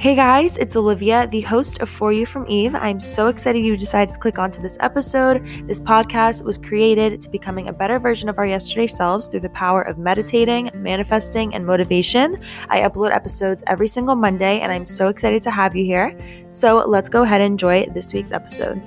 Hey guys, it's Olivia, the host of For You from Eve. I'm so excited you decided to click onto this episode. This podcast was created to becoming a better version of our yesterday selves through the power of meditating, manifesting, and motivation. I upload episodes every single Monday, and I'm so excited to have you here. So let's go ahead and enjoy this week's episode.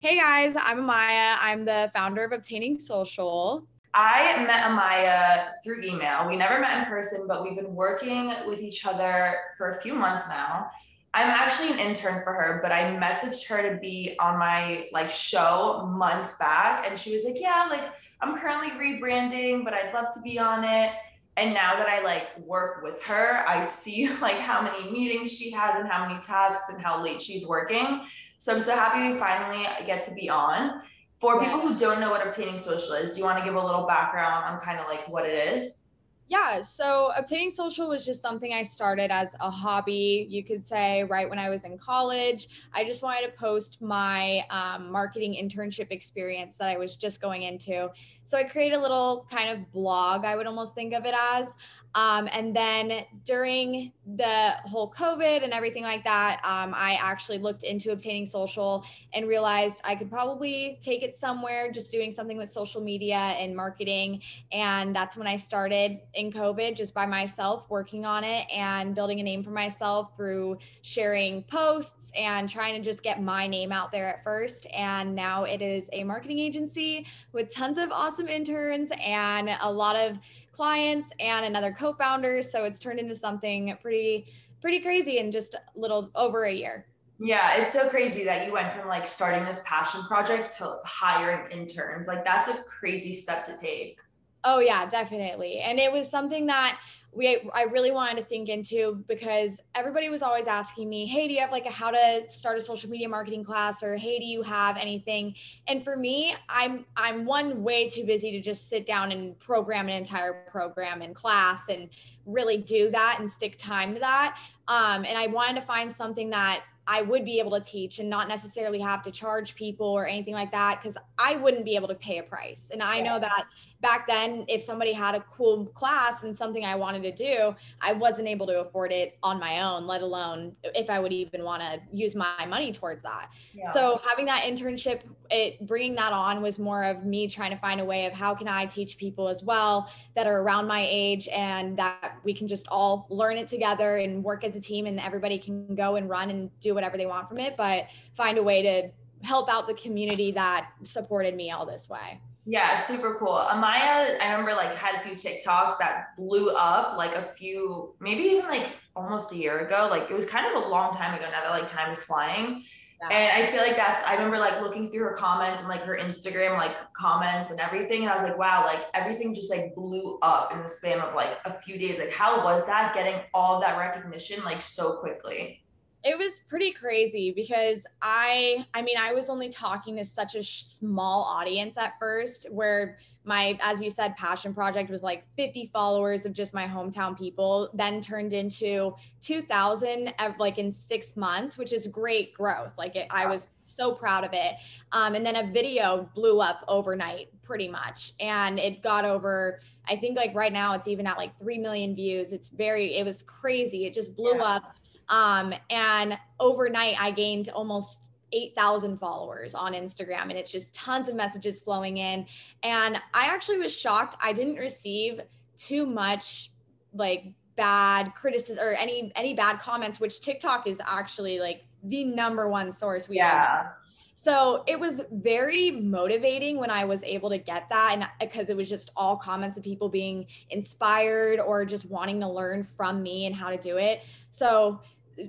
Hey guys, I'm Amaya. I'm the founder of Obtaining Social. I met Amaya through email. We never met in person, but we've been working with each other for a few months now. I'm actually an intern for her, but I messaged her to be on my like show months back and she was like, "Yeah, like I'm currently rebranding, but I'd love to be on it." And now that I like work with her, I see like how many meetings she has and how many tasks and how late she's working. So I'm so happy we finally get to be on. For people who don't know what obtaining social is, do you want to give a little background on kind of like what it is? Yeah, so obtaining social was just something I started as a hobby, you could say, right when I was in college. I just wanted to post my um, marketing internship experience that I was just going into. So I created a little kind of blog, I would almost think of it as. Um, and then during the whole COVID and everything like that, um, I actually looked into obtaining social and realized I could probably take it somewhere just doing something with social media and marketing. And that's when I started in COVID just by myself working on it and building a name for myself through sharing posts and trying to just get my name out there at first. And now it is a marketing agency with tons of awesome interns and a lot of clients and another co-founder. So it's turned into something pretty, pretty crazy in just a little over a year. Yeah, it's so crazy that you went from like starting this passion project to hiring interns. Like that's a crazy step to take. Oh yeah, definitely. And it was something that we I really wanted to think into because everybody was always asking me, "Hey, do you have like a how to start a social media marketing class or hey, do you have anything?" And for me, I'm I'm one way too busy to just sit down and program an entire program and class and really do that and stick time to that. Um, and I wanted to find something that I would be able to teach and not necessarily have to charge people or anything like that because I wouldn't be able to pay a price. And I know that back then if somebody had a cool class and something i wanted to do i wasn't able to afford it on my own let alone if i would even want to use my money towards that yeah. so having that internship it bringing that on was more of me trying to find a way of how can i teach people as well that are around my age and that we can just all learn it together and work as a team and everybody can go and run and do whatever they want from it but find a way to help out the community that supported me all this way yeah, super cool. Amaya, I remember like had a few TikToks that blew up like a few, maybe even like almost a year ago. Like it was kind of a long time ago now that like time is flying. Yeah. And I feel like that's, I remember like looking through her comments and like her Instagram like comments and everything. And I was like, wow, like everything just like blew up in the span of like a few days. Like, how was that getting all that recognition like so quickly? It was pretty crazy because i i mean i was only talking to such a small audience at first where my as you said passion project was like 50 followers of just my hometown people then turned into 2000 like in six months which is great growth. Like it, i was so proud of it. Um, and then a video blew up overnight pretty much and it got over i think like right now it's even at like 3 million views. It's very it was crazy. It just blew yeah. up um, and overnight, I gained almost 8,000 followers on Instagram, and it's just tons of messages flowing in. And I actually was shocked. I didn't receive too much like bad criticism or any any bad comments, which TikTok is actually like the number one source we yeah. So it was very motivating when I was able to get that. And uh, because it was just all comments of people being inspired or just wanting to learn from me and how to do it. So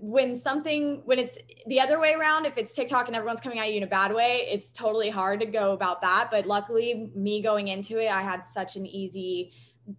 when something when it's the other way around if it's tiktok and everyone's coming at you in a bad way it's totally hard to go about that but luckily me going into it i had such an easy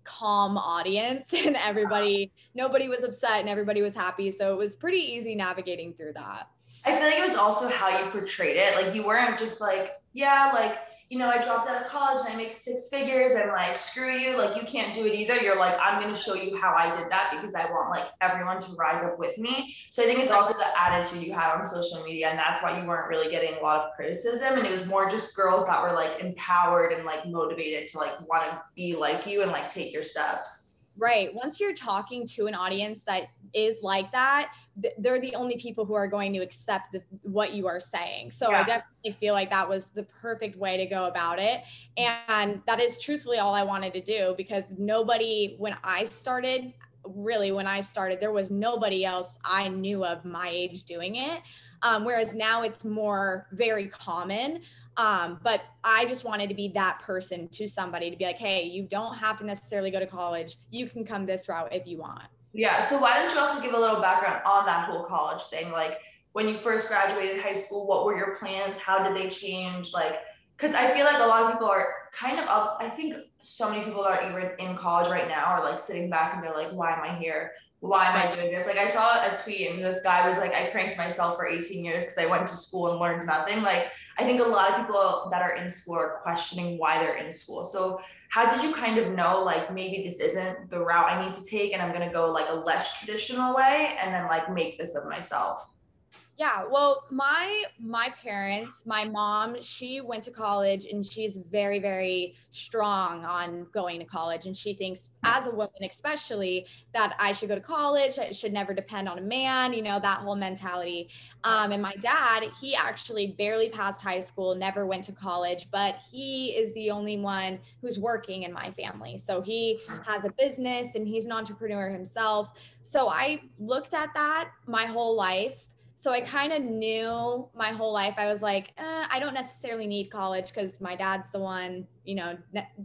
calm audience and everybody nobody was upset and everybody was happy so it was pretty easy navigating through that i feel like it was also how you portrayed it like you weren't just like yeah like you know, I dropped out of college and I make six figures and like, screw you, like, you can't do it either. You're like, I'm going to show you how I did that because I want like everyone to rise up with me. So I think it's also the attitude you had on social media. And that's why you weren't really getting a lot of criticism. And it was more just girls that were like empowered and like motivated to like want to be like you and like take your steps. Right. Once you're talking to an audience that is like that, th- they're the only people who are going to accept the, what you are saying. So yeah. I definitely feel like that was the perfect way to go about it. And that is truthfully all I wanted to do because nobody, when I started, really when I started, there was nobody else I knew of my age doing it. Um, whereas now it's more very common. Um, but I just wanted to be that person to somebody to be like, hey, you don't have to necessarily go to college. You can come this route if you want. Yeah. So why don't you also give a little background on that whole college thing? Like when you first graduated high school, what were your plans? How did they change? Like, because I feel like a lot of people are kind of up. I think so many people that are even in college right now are like sitting back and they're like, why am I here? why am I doing this? Like I saw a tweet and this guy was like, I pranked myself for 18 years because I went to school and learned nothing. Like I think a lot of people that are in school are questioning why they're in school. So how did you kind of know like maybe this isn't the route I need to take and I'm gonna go like a less traditional way and then like make this of myself? Yeah, well, my my parents, my mom, she went to college and she's very very strong on going to college and she thinks as a woman especially that I should go to college, I should never depend on a man, you know, that whole mentality. Um, and my dad, he actually barely passed high school, never went to college, but he is the only one who's working in my family. So he has a business and he's an entrepreneur himself. So I looked at that my whole life so I kind of knew my whole life. I was like, eh, I don't necessarily need college because my dad's the one, you know,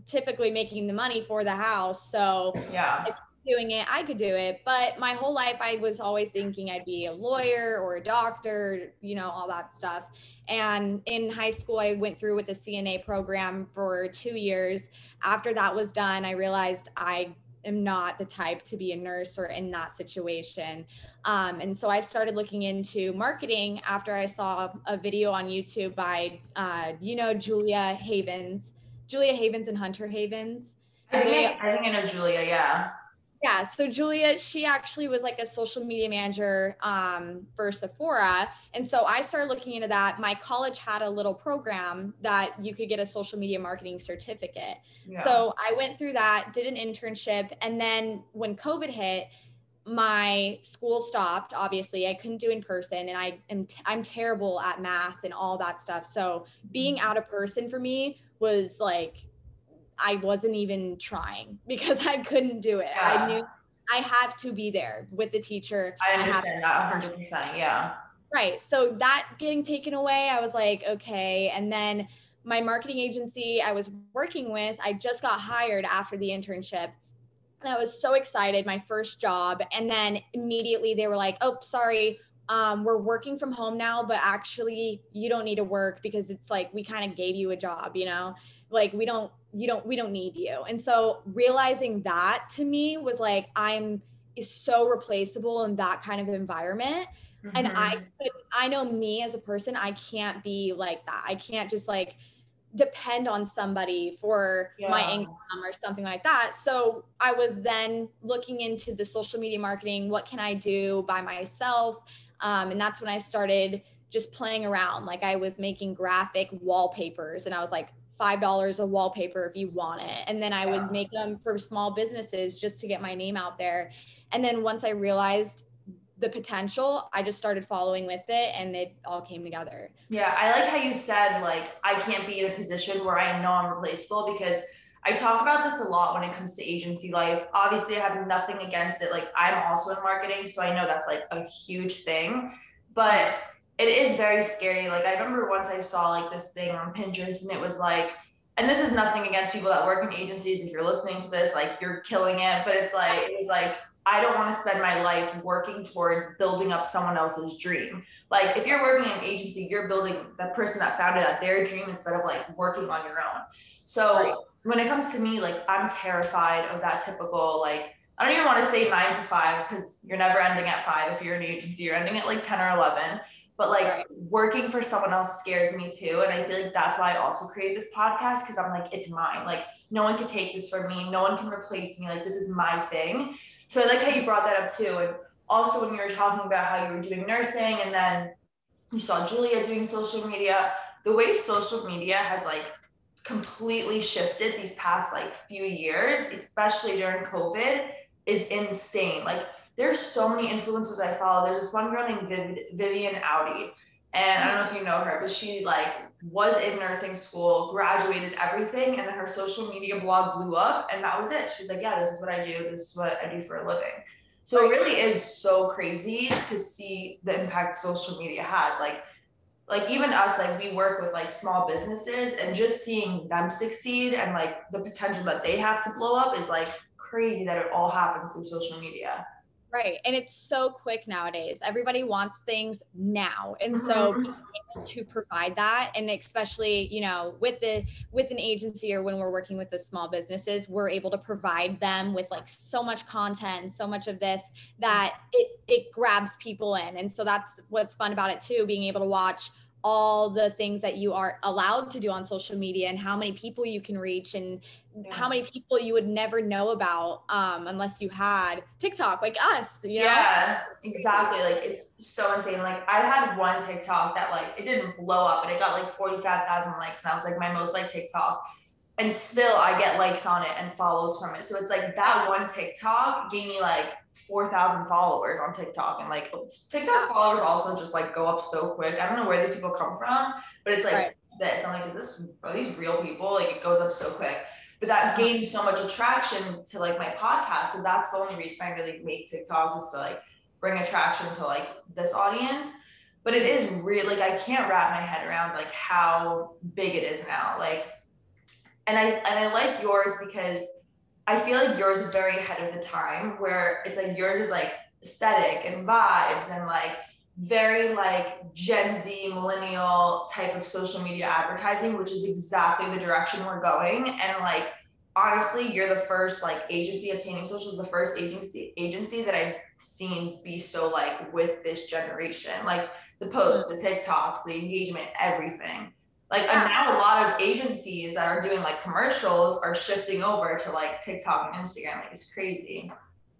typically making the money for the house. So yeah, doing it, I could do it. But my whole life, I was always thinking I'd be a lawyer or a doctor, you know, all that stuff. And in high school, I went through with the CNA program for two years. After that was done, I realized I am not the type to be a nurse or in that situation. Um, and so I started looking into marketing after I saw a video on YouTube by, uh, you know, Julia Havens, Julia Havens and Hunter Havens. I think, I, I think I know Julia, yeah. Yeah. So Julia, she actually was like a social media manager um, for Sephora. And so I started looking into that. My college had a little program that you could get a social media marketing certificate. Yeah. So I went through that, did an internship. And then when COVID hit, my school stopped obviously i couldn't do in person and i am t- i'm terrible at math and all that stuff so being mm-hmm. out of person for me was like I wasn't even trying because I couldn't do it. Yeah. I knew I have to be there with the teacher. I understand I that 100%. Yeah. Right. So that getting taken away, I was like, okay. And then my marketing agency I was working with, I just got hired after the internship. And I was so excited, my first job. And then immediately they were like, oh, sorry, um, we're working from home now, but actually you don't need to work because it's like we kind of gave you a job, you know, like we don't, you don't, we don't need you. And so realizing that to me was like, I'm so replaceable in that kind of environment. Mm-hmm. And I mm-hmm. could, I know me as a person, I can't be like that. I can't just like depend on somebody for yeah. my income or something like that. So I was then looking into the social media marketing. What can I do by myself? Um, and that's when I started just playing around. Like I was making graphic wallpapers and I was like, $5 a wallpaper if you want it. And then I yeah. would make them for small businesses just to get my name out there. And then once I realized the potential, I just started following with it and it all came together. Yeah, I like how you said, like, I can't be in a position where I know I'm replaceable because I talk about this a lot when it comes to agency life. Obviously, I have nothing against it. Like, I'm also in marketing, so I know that's like a huge thing, but it is very scary. Like, I remember once I saw like this thing on Pinterest, and it was like, and this is nothing against people that work in agencies. If you're listening to this, like, you're killing it, but it's like, it was like, I don't want to spend my life working towards building up someone else's dream. Like if you're working in an agency, you're building the person that founded that their dream instead of like working on your own. So when it comes to me, like I'm terrified of that typical like I don't even want to say nine to five because you're never ending at five if you're an agency, you're ending at like 10 or 11. But like right. working for someone else scares me too. And I feel like that's why I also created this podcast because I'm like, it's mine. Like no one can take this from me. No one can replace me. Like this is my thing. So I like how you brought that up too. And also when you were talking about how you were doing nursing and then you saw Julia doing social media, the way social media has like completely shifted these past like few years, especially during COVID, is insane. Like there's so many influencers I follow. There's this one girl named Viv- Vivian Audi. And I don't know if you know her, but she like was in nursing school, graduated everything, and then her social media blog blew up, and that was it. She's like, "Yeah, this is what I do. This is what I do for a living." So it really is so crazy to see the impact social media has. Like, like even us, like we work with like small businesses, and just seeing them succeed and like the potential that they have to blow up is like crazy that it all happens through social media. Right. And it's so quick nowadays. Everybody wants things now. And so mm-hmm. being able to provide that and especially, you know, with the with an agency or when we're working with the small businesses, we're able to provide them with like so much content and so much of this that it it grabs people in. And so that's what's fun about it too, being able to watch all the things that you are allowed to do on social media and how many people you can reach and yeah. how many people you would never know about um, unless you had TikTok like us, you know? Yeah, exactly. Like it's so insane. Like I had one TikTok that like it didn't blow up, but it got like 45,000 likes and that was like my most like TikTok and still I get likes on it and follows from it. So it's like that one TikTok gave me like 4,000 followers on TikTok. And like TikTok followers also just like go up so quick. I don't know where these people come from, but it's like right. this. I'm like, is this, are these real people? Like it goes up so quick. But that uh-huh. gained so much attraction to like my podcast. So that's the only reason I really make TikTok just to like bring attraction to like this audience. But it is really like I can't wrap my head around like how big it is now. Like and I and I like yours because I feel like yours is very ahead of the time where it's like yours is like aesthetic and vibes and like very like Gen Z millennial type of social media advertising, which is exactly the direction we're going. And like honestly, you're the first like agency Obtaining Social is the first agency agency that I've seen be so like with this generation. Like the posts, mm-hmm. the TikToks, the engagement, everything. Like yeah. now a lot of agencies that are doing like commercials are shifting over to like TikTok and Instagram. Like it's crazy.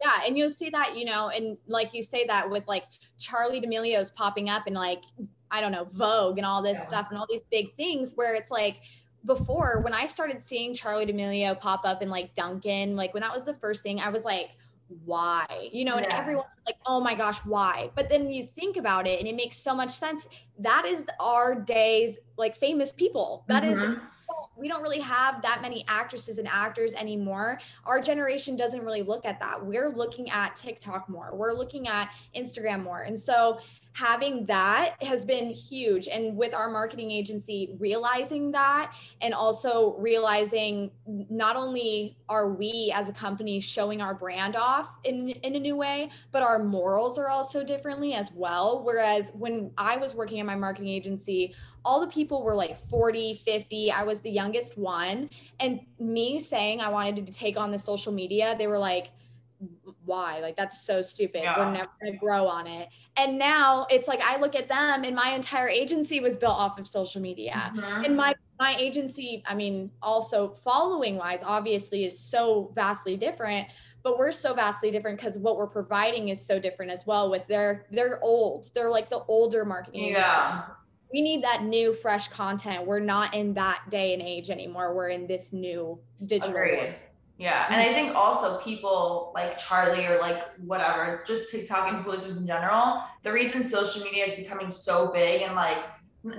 Yeah, and you'll see that, you know, and like you say that with like Charli D'Amelio's popping up and like I don't know, Vogue and all this yeah. stuff and all these big things where it's like before when I started seeing Charli D'Amelio pop up in like Dunkin', like when that was the first thing, I was like, why? You know, and yeah. everyone like, oh my gosh, why? But then you think about it and it makes so much sense. That is our days like famous people. That mm-hmm. is we don't really have that many actresses and actors anymore. Our generation doesn't really look at that. We're looking at TikTok more. We're looking at Instagram more. And so having that has been huge. And with our marketing agency realizing that and also realizing not only are we as a company showing our brand off in, in a new way but our morals are also differently as well. Whereas when i was working in my marketing agency all the people were like 40 50 i was the youngest one. And me saying i wanted to take on the social media they were like why? Like that's so stupid. Yeah. We're never gonna grow on it. And now it's like I look at them and my entire agency was built off of social media. Mm-hmm. And my my agency, I mean, also following wise, obviously is so vastly different, but we're so vastly different because what we're providing is so different as well. With their they're old. They're like the older marketing. Yeah. Agency. We need that new, fresh content. We're not in that day and age anymore. We're in this new digital Agreed. world. Yeah. And I mm-hmm. think also people like Charli or like whatever, just TikTok influencers in general, the reason social media is becoming so big and like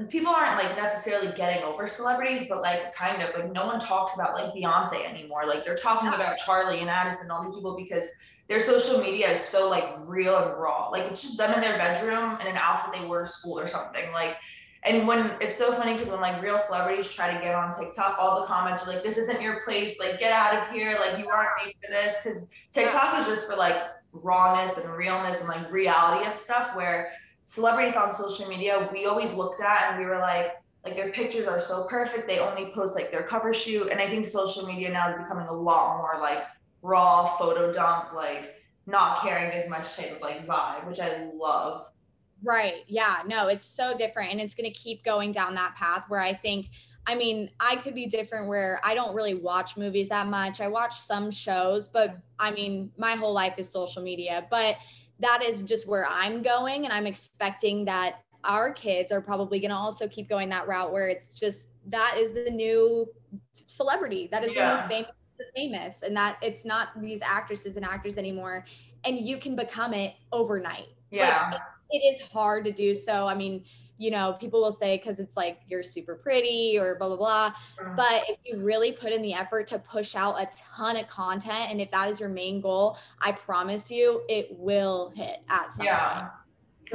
people aren't like necessarily getting over celebrities, but like kind of like no one talks about like Beyonce anymore. Like they're talking about Charli and Addison and all these people because their social media is so like real and raw. Like it's just them in their bedroom in an outfit they wear to school or something. Like and when it's so funny because when like real celebrities try to get on TikTok, all the comments are like, "This isn't your place. Like, get out of here. Like, you aren't made for this." Because TikTok is just for like rawness and realness and like reality of stuff. Where celebrities on social media, we always looked at and we were like, like their pictures are so perfect. They only post like their cover shoot, and I think social media now is becoming a lot more like raw photo dump, like not caring as much type of like vibe, which I love. Right. Yeah. No, it's so different. And it's going to keep going down that path where I think, I mean, I could be different where I don't really watch movies that much. I watch some shows, but I mean, my whole life is social media. But that is just where I'm going. And I'm expecting that our kids are probably going to also keep going that route where it's just that is the new celebrity. That is Yeah. the new famous famous and that it's not these actresses and actors anymore and you can become it overnight. Yeah. Like, it is hard to do so. I mean, you know, people will say because it's like you're super pretty or blah blah blah. But if you really put in the effort to push out a ton of content, and if that is your main goal, I promise you, it will hit at some Yeah. point.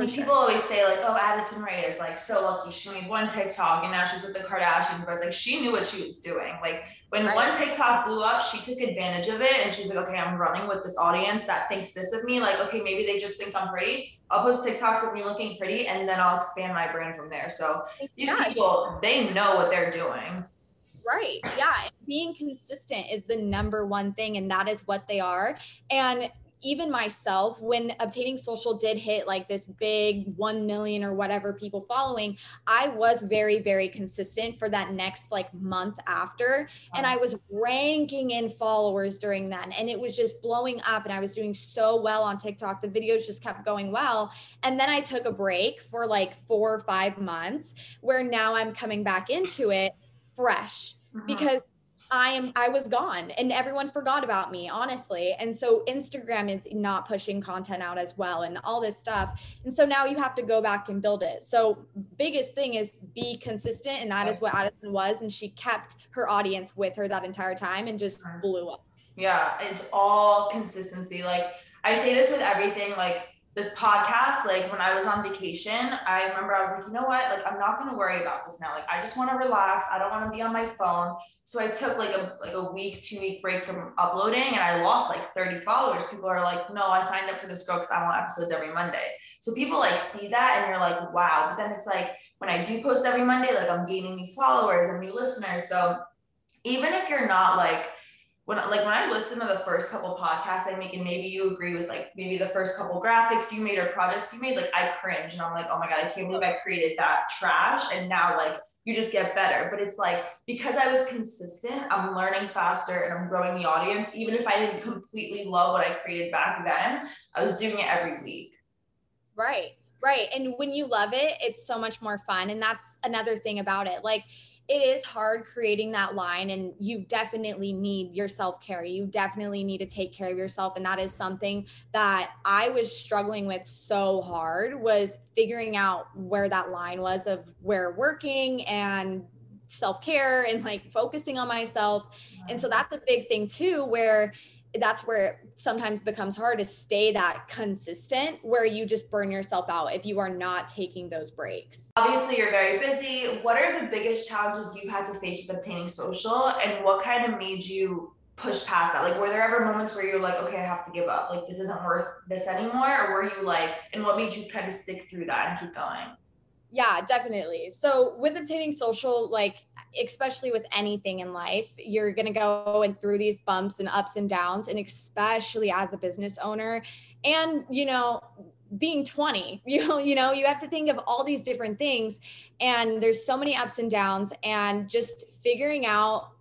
Sure. people always say like, "Oh, Addison Rae is like so lucky. She made one TikTok and now she's with the Kardashians." But it's like she knew what she was doing. Like when Right. one TikTok blew up, she took advantage of it and she's like, "Okay, I'm running with this audience that thinks this of me. Like, okay, maybe they just think I'm pretty. I'll post TikToks of me looking pretty, and then I'll expand my brand from there." So these Yeah, people, they know what they're doing. Right. Yeah. Being consistent is the number one thing, and that is what they are. And even myself, when obtaining social did hit like this big 1 million or whatever people following, I was very, very consistent for that next like month after. And I was ranking in followers during that. And it was just blowing up. And I was doing so well on TikTok. The videos just kept going well. And then I took a break for like four or five months where now I'm coming back into it fresh Mhm. because I am I was gone and everyone forgot about me honestly. And so Instagram is not pushing content out as well and all this stuff. And so now you have to go back and build it. So biggest thing is be consistent and that is what Addison was. And she kept her audience with her that entire time and just blew up. Yeah, it's all consistency. Like I say this with everything, like this podcast, like when I was on vacation, I remember I was like, you know what? Like I'm not gonna worry about this now. Like I just want to relax. I don't want to be on my phone. So I took like a like a week, two week break from uploading and I lost like 30 followers. People are like, no, I signed up for this girl because I want episodes every Monday. So people like see that and you're like, wow. But then it's like when I do post every Monday, like I'm gaining these followers and new listeners. So even if you're not like when like when I listen to the first couple podcasts I make, and maybe you agree with like maybe the first couple graphics you made or projects you made, like I cringe and I'm like, oh my god, I can't believe I created that trash, and now like you just get better. But it's like because I was consistent, I'm learning faster and I'm growing the audience. Even if I didn't completely love what I created back then, I was doing it every week. Right. Right. And when you love it, it's so much more fun. And that's another thing about it. Like, it is hard creating that line, and you definitely need your self care. You definitely need to take care of yourself. And that is something that I was struggling with so hard was figuring out where that line was of where working and self care and like focusing on myself. And so that's a big thing too, where that's where it sometimes becomes hard to stay that consistent where you just burn yourself out if you are not taking those breaks. Obviously, you're very busy. What are the biggest challenges you've had to face with obtaining social, and what kind of made you push past that? Like, were there ever moments where you're like, okay, I have to give up, like this isn't worth this anymore, or were you like, and what made you kind of stick through that and keep going? Yeah, definitely. So with obtaining social, like especially with anything in life, you're gonna go and through these bumps and ups and downs, and especially as a business owner, and you know, being 20, you know, you know, you have to think of all these different things, and there's so many ups and downs, and just figuring out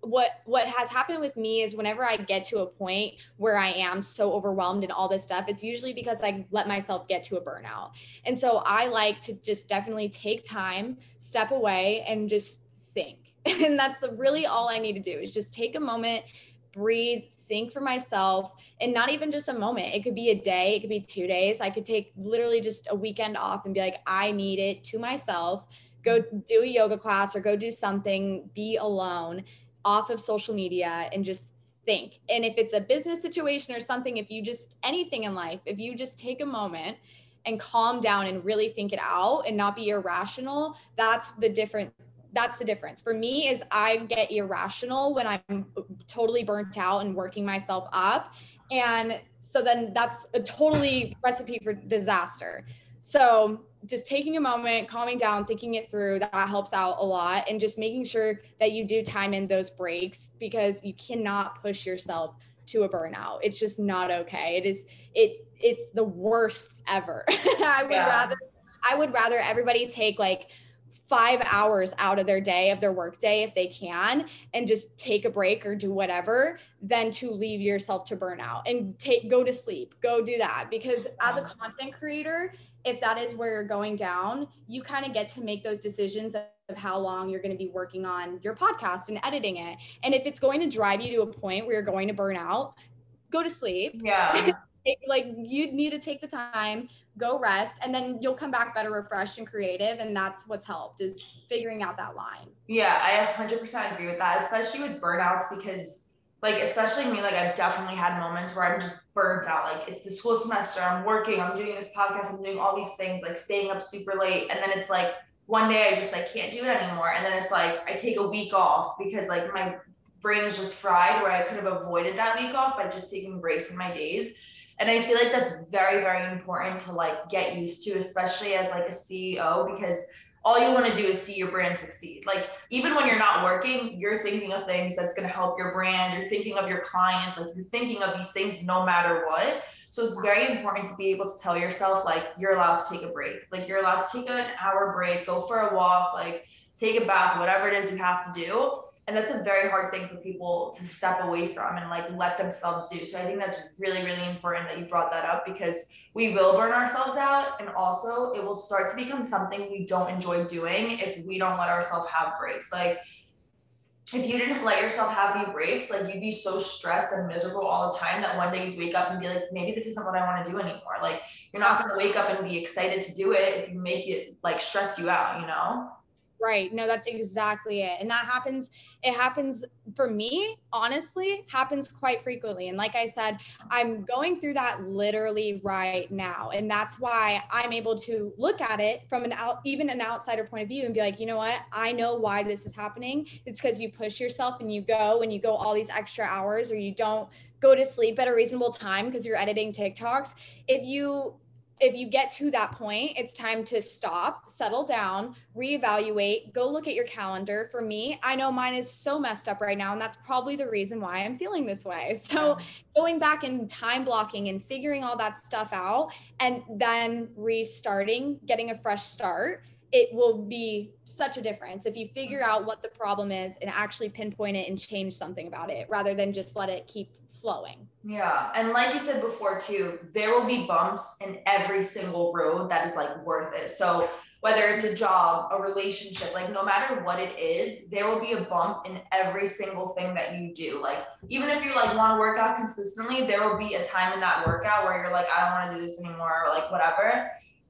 what what has happened with me is whenever I get to a point where I am so overwhelmed and all this stuff, it's usually because I let myself get to a burnout. And so I like to just definitely take time, step away, and just think. And that's really all I need to do is just take a moment, breathe, think for myself, and not even just a moment. It could be a day, it could be two days. I could take literally just a weekend off and be like, I need it to myself. Go do a yoga class or go do something, be alone off of social media and just think. And if it's a business situation or something, if you just anything in life, if you just take a moment and calm down and really think it out and not be irrational, that's the different that's the difference. For me is I get irrational when I'm totally burnt out and working myself up. And so then that's a totally recipe for disaster. So just taking a moment, calming down, thinking it through, that helps out a lot. And just making sure that you do time in those breaks because you cannot push yourself to a burnout. It's just not okay. It is it it's the worst ever. I would Yeah. rather I would rather everybody take like five hours out of their day of their work day if they can and just take a break or do whatever than to leave yourself to burnout and take go to sleep go do that because as a content creator if that is where you're going down you kind of get to make those decisions of how long you're going to be working on your podcast and editing it. And if it's going to drive you to a point where you're going to burn out, go to sleep. Yeah. Like you need to take the time, go rest, and then you'll come back better refreshed and creative. And that's what's helped is figuring out that line. Yeah, I 100% agree with that, especially with burnouts because like especially me like i've definitely had moments where i'm just burnt out like it's the school semester i'm working i'm doing this podcast i'm doing all these things like staying up super late and then it's like one day i just like can't do it anymore and then it's like i take a week off because like my brain is just fried where i could have avoided that week off by just taking breaks in my days and i feel like that's very very important to like get used to especially as like a ceo because all you want to do is see your brand succeed. Like even when you're not working you're thinking of things that's going to help your brand you're thinking of your clients like you're thinking of these things no matter what. So it's very important to be able to tell yourself like you're allowed to take a break. Like you're allowed to take an hour break go for a walk like take a bath whatever it is you have to do and that's a very hard thing for people to step away from and like let themselves do so i think that's really really important that you brought that up because we will burn ourselves out and also it will start to become something we don't enjoy doing if we don't let ourselves have breaks like if you didn't let yourself have any breaks, like you'd be so stressed and miserable all the time that one day you'd wake up and be like, maybe this isn't what I want to do anymore. Like you're not going to wake up and be excited to do it if you make it like stress you out, you know? Right. No, that's exactly it. And that happens, it happens for me, honestly, happens quite frequently. And like I said, I'm going through that literally right now. And that's why I'm able to look at it from an out, even an outsider point of view and be like, you know what? I know why this is happening. It's because you push yourself and you go and you go all these extra hours or you don't go to sleep at a reasonable time because you're editing TikToks. If you if you get to that point, it's time to stop, settle down, reevaluate, go look at your calendar. For me, I know mine is so messed up right now, and that's probably the reason why I'm feeling this way. So, going back and time blocking and figuring all that stuff out, and then restarting, getting a fresh start it will be such a difference if you figure mm-hmm. out what the problem is and actually pinpoint it and change something about it rather than just let it keep flowing. Yeah. And like you said before, too, there will be bumps in every single road that is like worth it. So, whether it's a job, a relationship, like no matter what it is, there will be a bump in every single thing that you do. Like, even if you like want to work out consistently, there will be a time in that workout where you're like, I don't want to do this anymore, or like whatever.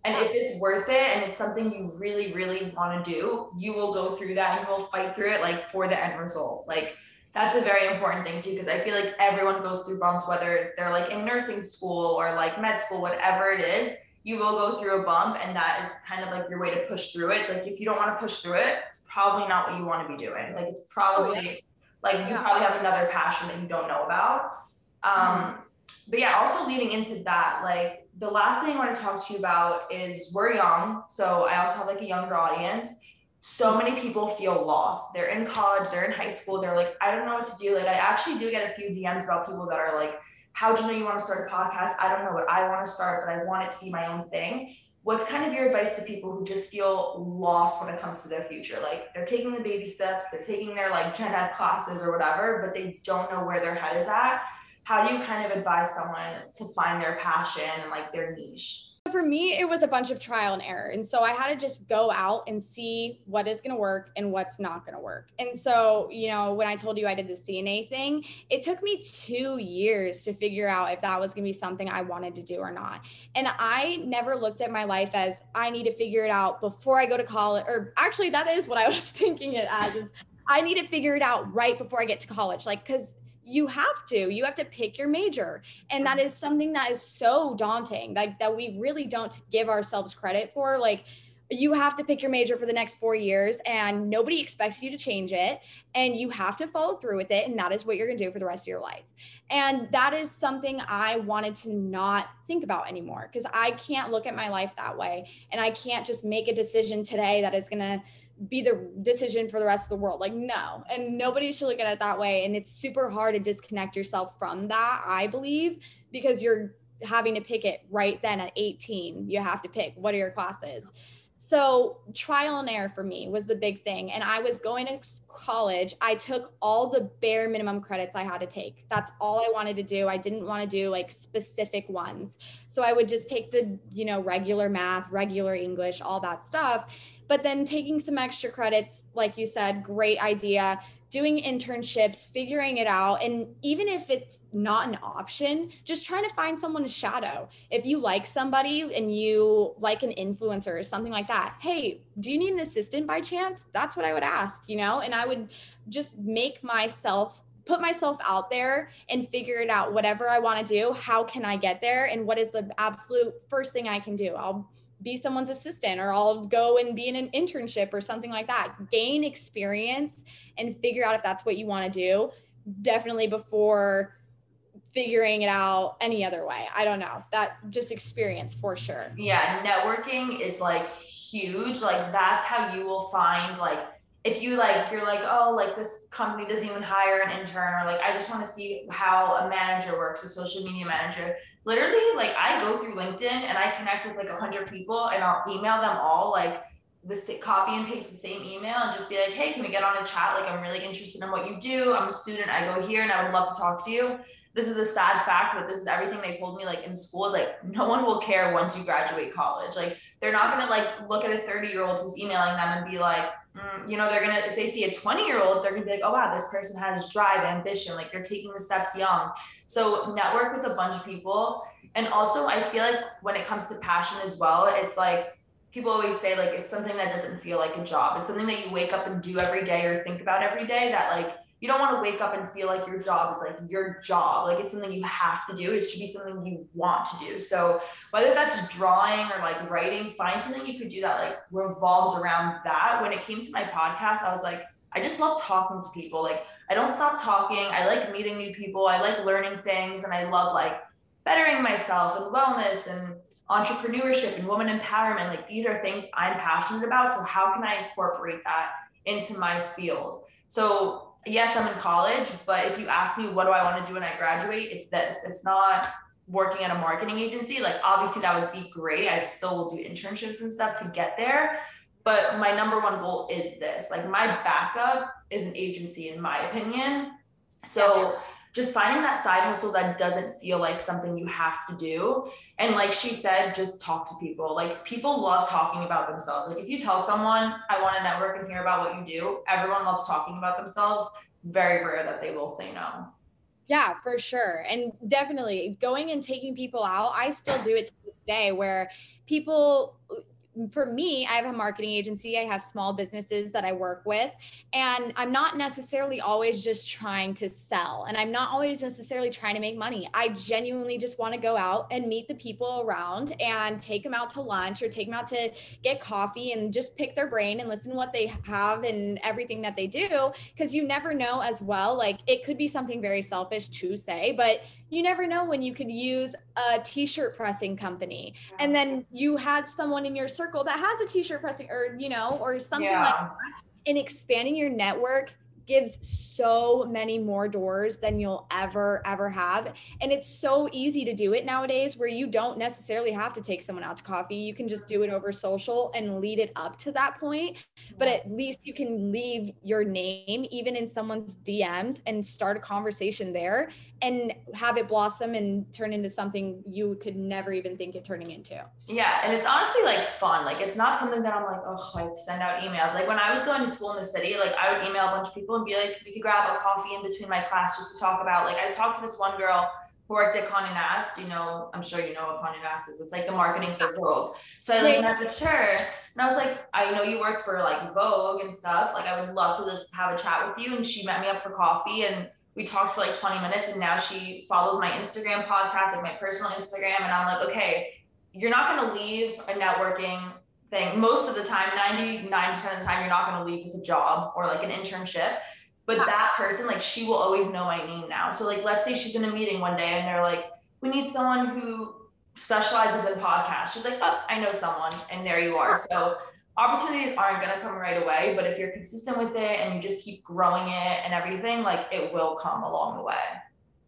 And if it's worth it and it's something you really, really want to do, you will go through that and you will fight through it like for the end result. Like that's a very important thing too, because I feel like everyone goes through bumps, whether they're like in nursing school or like med school, whatever it is, you will go through a bump and that is kind of like your way to push through it. It's like if you don't want to push through it, it's probably not what you want to be doing. Like it's probably oh, yeah. like you yeah. probably have another passion that you don't know about. Um, mm-hmm. but yeah, also leading into that, like the last thing I want to talk to you about is we're young. So I also have like a younger audience. So many people feel lost. They're in college, they're in high school, they're like, I don't know what to do. Like, I actually do get a few DMs about people that are like, How do you know you want to start a podcast? I don't know what I want to start, but I want it to be my own thing. What's kind of your advice to people who just feel lost when it comes to their future? Like, they're taking the baby steps, they're taking their like gen ed classes or whatever, but they don't know where their head is at how do you kind of advise someone to find their passion and like their niche? For me, it was a bunch of trial and error. And so I had to just go out and see what is going to work and what's not going to work. And so, you know, when I told you I did the CNA thing, it took me two years to figure out if that was going to be something I wanted to do or not. And I never looked at my life as I need to figure it out before I go to college. Or actually, that is what I was thinking it as is I need to figure it out right before I get to college. Like, because you have to you have to pick your major. And that is something that is so daunting like that we really don't give ourselves credit for like you have to pick your major for the next four years and nobody expects you to change it. And you have to follow through with it. And that is what you're going to do for the rest of your life. And that is something i wanted to not think about anymore because i can't look at my life that way. And i can't just make a decision today that is going to be the decision for the rest of the world. Like, no. And nobody should look at it that way. And it's super hard to disconnect yourself from that, I believe, because you're having to pick it right then at 18. You have to pick what are your classes. So, trial and error for me was the big thing. And I was going to college. I took all the bare minimum credits I had to take. That's all I wanted to do. I didn't want to do like specific ones. So, I would just take the, you know, regular math, regular English, all that stuff but then taking some extra credits, like you said, great idea doing internships, figuring it out. And even if it's not an option, just trying to find someone to shadow. If you like somebody and you like an influencer or something like that, hey, do you need an assistant by chance? That's what I would ask, you know? And I would just make myself put myself out there and figure it out whatever i want to do how can i get there and what is the absolute first thing i can do i'll be someone's assistant or I'll go and be in an internship or something like that. Gain experience and figure out if that's what you want to do definitely before figuring it out any other way. I don't know. That just experience for sure. Yeah, networking is like huge. Like that's how you will find like if you like you're like oh like this company doesn't even hire an intern or like i just want to see how a manager works a social media manager literally like I go through LinkedIn and I connect with like a hundred people and I'll email them all like this copy and paste the same email and just be like, hey, can we get on a chat? Like I'm really interested in what you do. I'm a student. I go here and I would love to talk to you. This is a sad fact, but this is everything they told me like in school is like no one will care once you graduate college. Like they're not gonna like look at a 30 year old who's emailing them and be like, you know, they're gonna if they see a 20 year old, they're gonna be like, oh wow, this person has drive, ambition, like they're taking the steps young. So network with a bunch of people. And also I feel like when it comes to passion as well, it's like people always say like it's something that doesn't feel like a job. It's something that you wake up and do every day or think about every day that like you don't want to wake up and feel like your job is like your job. Like it's something you have to do. It should be something you want to do. So whether that's drawing or like writing, find something you could do that like revolves around that. When it came to my podcast, I was like, I just love talking to people. Like I don't stop talking. I like meeting new people. I like learning things and I love like bettering myself and wellness and entrepreneurship and woman empowerment. Like these are things I'm passionate about. So how can I incorporate that into my field? So yes, I'm in college, but if you ask me what do I want to do when I graduate, it's this. It's not working at a marketing agency. Like obviously that would be great. I still will do internships and stuff to get there. But my number one goal is this. Like my backup is an agency in my opinion. So just finding that side hustle that doesn't feel like something you have to do. And like she said, just talk to people. Like people love talking about themselves. Like if you tell someone, I want to network and hear about what you do, everyone loves talking about themselves. It's very rare that they will say no. Yeah, for sure. And definitely going and taking people out. I still do it to this day where people for me, I have a marketing agency. I have small businesses that I work with, and I'm not necessarily always just trying to sell, and I'm not always necessarily trying to make money. I genuinely just want to go out and meet the people around and take them out to lunch or take them out to get coffee and just pick their brain and listen what they have and everything that they do. Because you never know as well. Like it could be something very selfish to say, but you never know when you could use a t-shirt pressing company and then you have someone in your circle that has a t-shirt pressing or you know or something yeah. like that and expanding your network gives so many more doors than you'll ever ever have and it's so easy to do it nowadays where you don't necessarily have to take someone out to coffee you can just do it over social and lead it up to that point but at least you can leave your name even in someone's DMs and start a conversation there and have it blossom and turn into something you could never even think it turning into. Yeah, and it's honestly like fun. Like it's not something that I'm like, oh, I send out emails. Like when I was going to school in the city, like I would email a bunch of people be like, we could grab a coffee in between my class just to talk about. Like I talked to this one girl who worked at Condé Nast. You know, I'm sure you know what Condé Nast is. It's like the marketing for Vogue. So I like messaged her and I was like, I know you work for like Vogue and stuff. Like I would love to just have a chat with you. And she met me up for coffee and we talked for like 20 minutes and now she follows my Instagram podcast, like my personal Instagram. And I'm like, okay, you're not going to leave a networking thing. Most of the time, 99% of the time, you're not going to leave with a job or like an internship. But that person, like, she will always know my name now. So, like, let's say she's in a meeting one day and they're like, we need someone who specializes in podcasts. She's like, oh, I know someone. And there you are. So, opportunities aren't going to come right away, but if you're consistent with it and you just keep growing it and everything, like it will come along the way.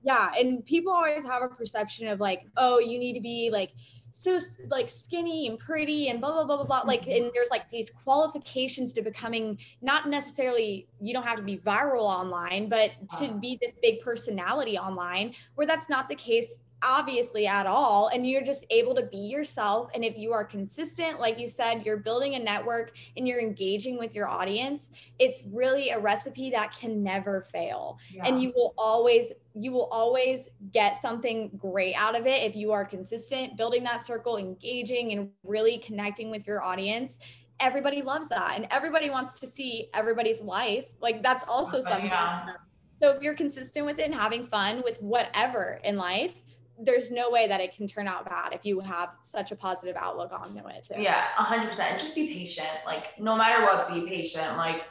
Yeah. And people always have a perception of like, oh, you need to be like, so like skinny and pretty and blah blah blah blah blah like mm-hmm. and there's like these qualifications to becoming not necessarily you don't have to be viral online but to uh-huh. be this big personality online where that's not the case obviously at all and you're just able to be yourself. And if you are consistent like you said you're building a network and you're engaging with your audience it's really a recipe that can never fail. Yeah. and you will always you will always get something great out of it if you are consistent building that circle engaging and really connecting with your audience. Everybody loves that and everybody wants to see everybody's life. Like that's also something yeah. so if you're consistent with it and having fun with whatever in life there's no way that it can turn out bad if you have such a positive outlook on it too. Yeah, hundred percent. Just be patient. Like no matter what, be patient. Like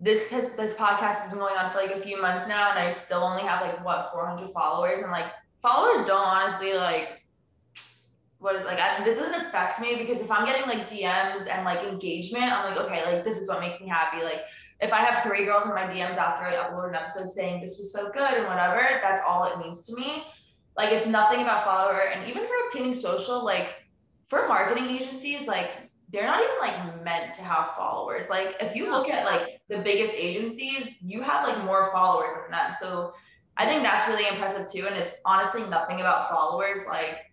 this has this podcast has been going on for like a few months now, and I still only have like what 400 followers, and like followers don't honestly like what is like I, this doesn't affect me because if I'm getting like DMs and like engagement, I'm like okay, like this is what makes me happy. Like if I have three girls in my DMs after I upload an episode saying this was so good and whatever, that's all it means to me. Like it's nothing about follower. And even for obtaining social, like for marketing agencies, like they're not even like meant to have followers. Like if you look at like the biggest agencies, you have like more followers than them. So I think that's really impressive too. And it's honestly nothing about followers. Like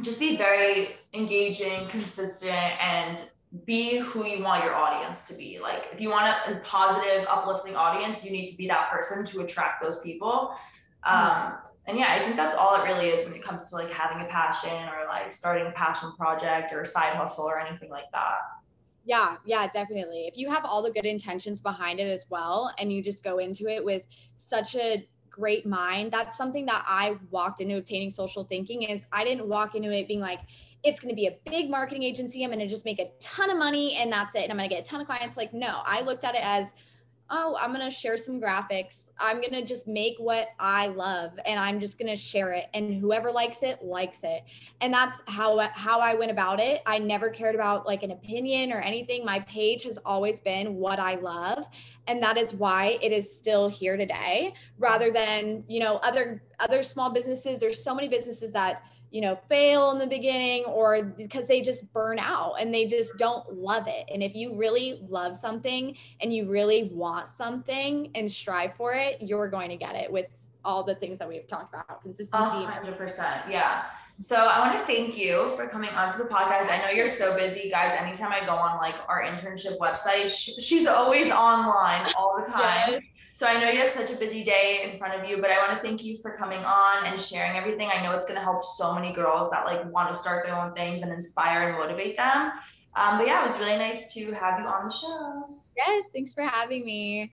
just be very engaging, consistent, and be who you want your audience to be. Like if you want a, positive, uplifting audience, you need to be that person to attract those people. Um, and yeah, I think that's all it really is when it comes to like having a passion or like starting a passion project or a side hustle or anything like that. Yeah, yeah, definitely. If you have all the good intentions behind it as well and you just go into it with such a great mind, that's something that I walked into obtaining social thinking is I didn't walk into it being like it's going to be a big marketing agency, I'm going to just make a ton of money and that's it and I'm going to get a ton of clients like no, I looked at it as oh, I'm going to share some graphics. I'm going to just make what I love and I'm just going to share it and whoever likes it likes it. And that's how how I went about it. I never cared about like an opinion or anything. My page has always been what I love and that is why it is still here today rather than, you know, other other small businesses. There's so many businesses that you know, fail in the beginning or because they just burn out and they just don't love it. And if you really love something and you really want something and strive for it, you're going to get it with all the things that we've talked about consistency. 100%. Yeah. So I want to thank you for coming onto the podcast. I know you're so busy, guys. Anytime I go on like our internship website, she's always online all the time. Yes. So I know you have such a busy day in front of you, but I want to thank you for coming on and sharing everything. I know it's going to help so many girls that like want to start their own things and inspire and motivate them. Um, but yeah, it was really nice to have you on the show. Yes, thanks for having me.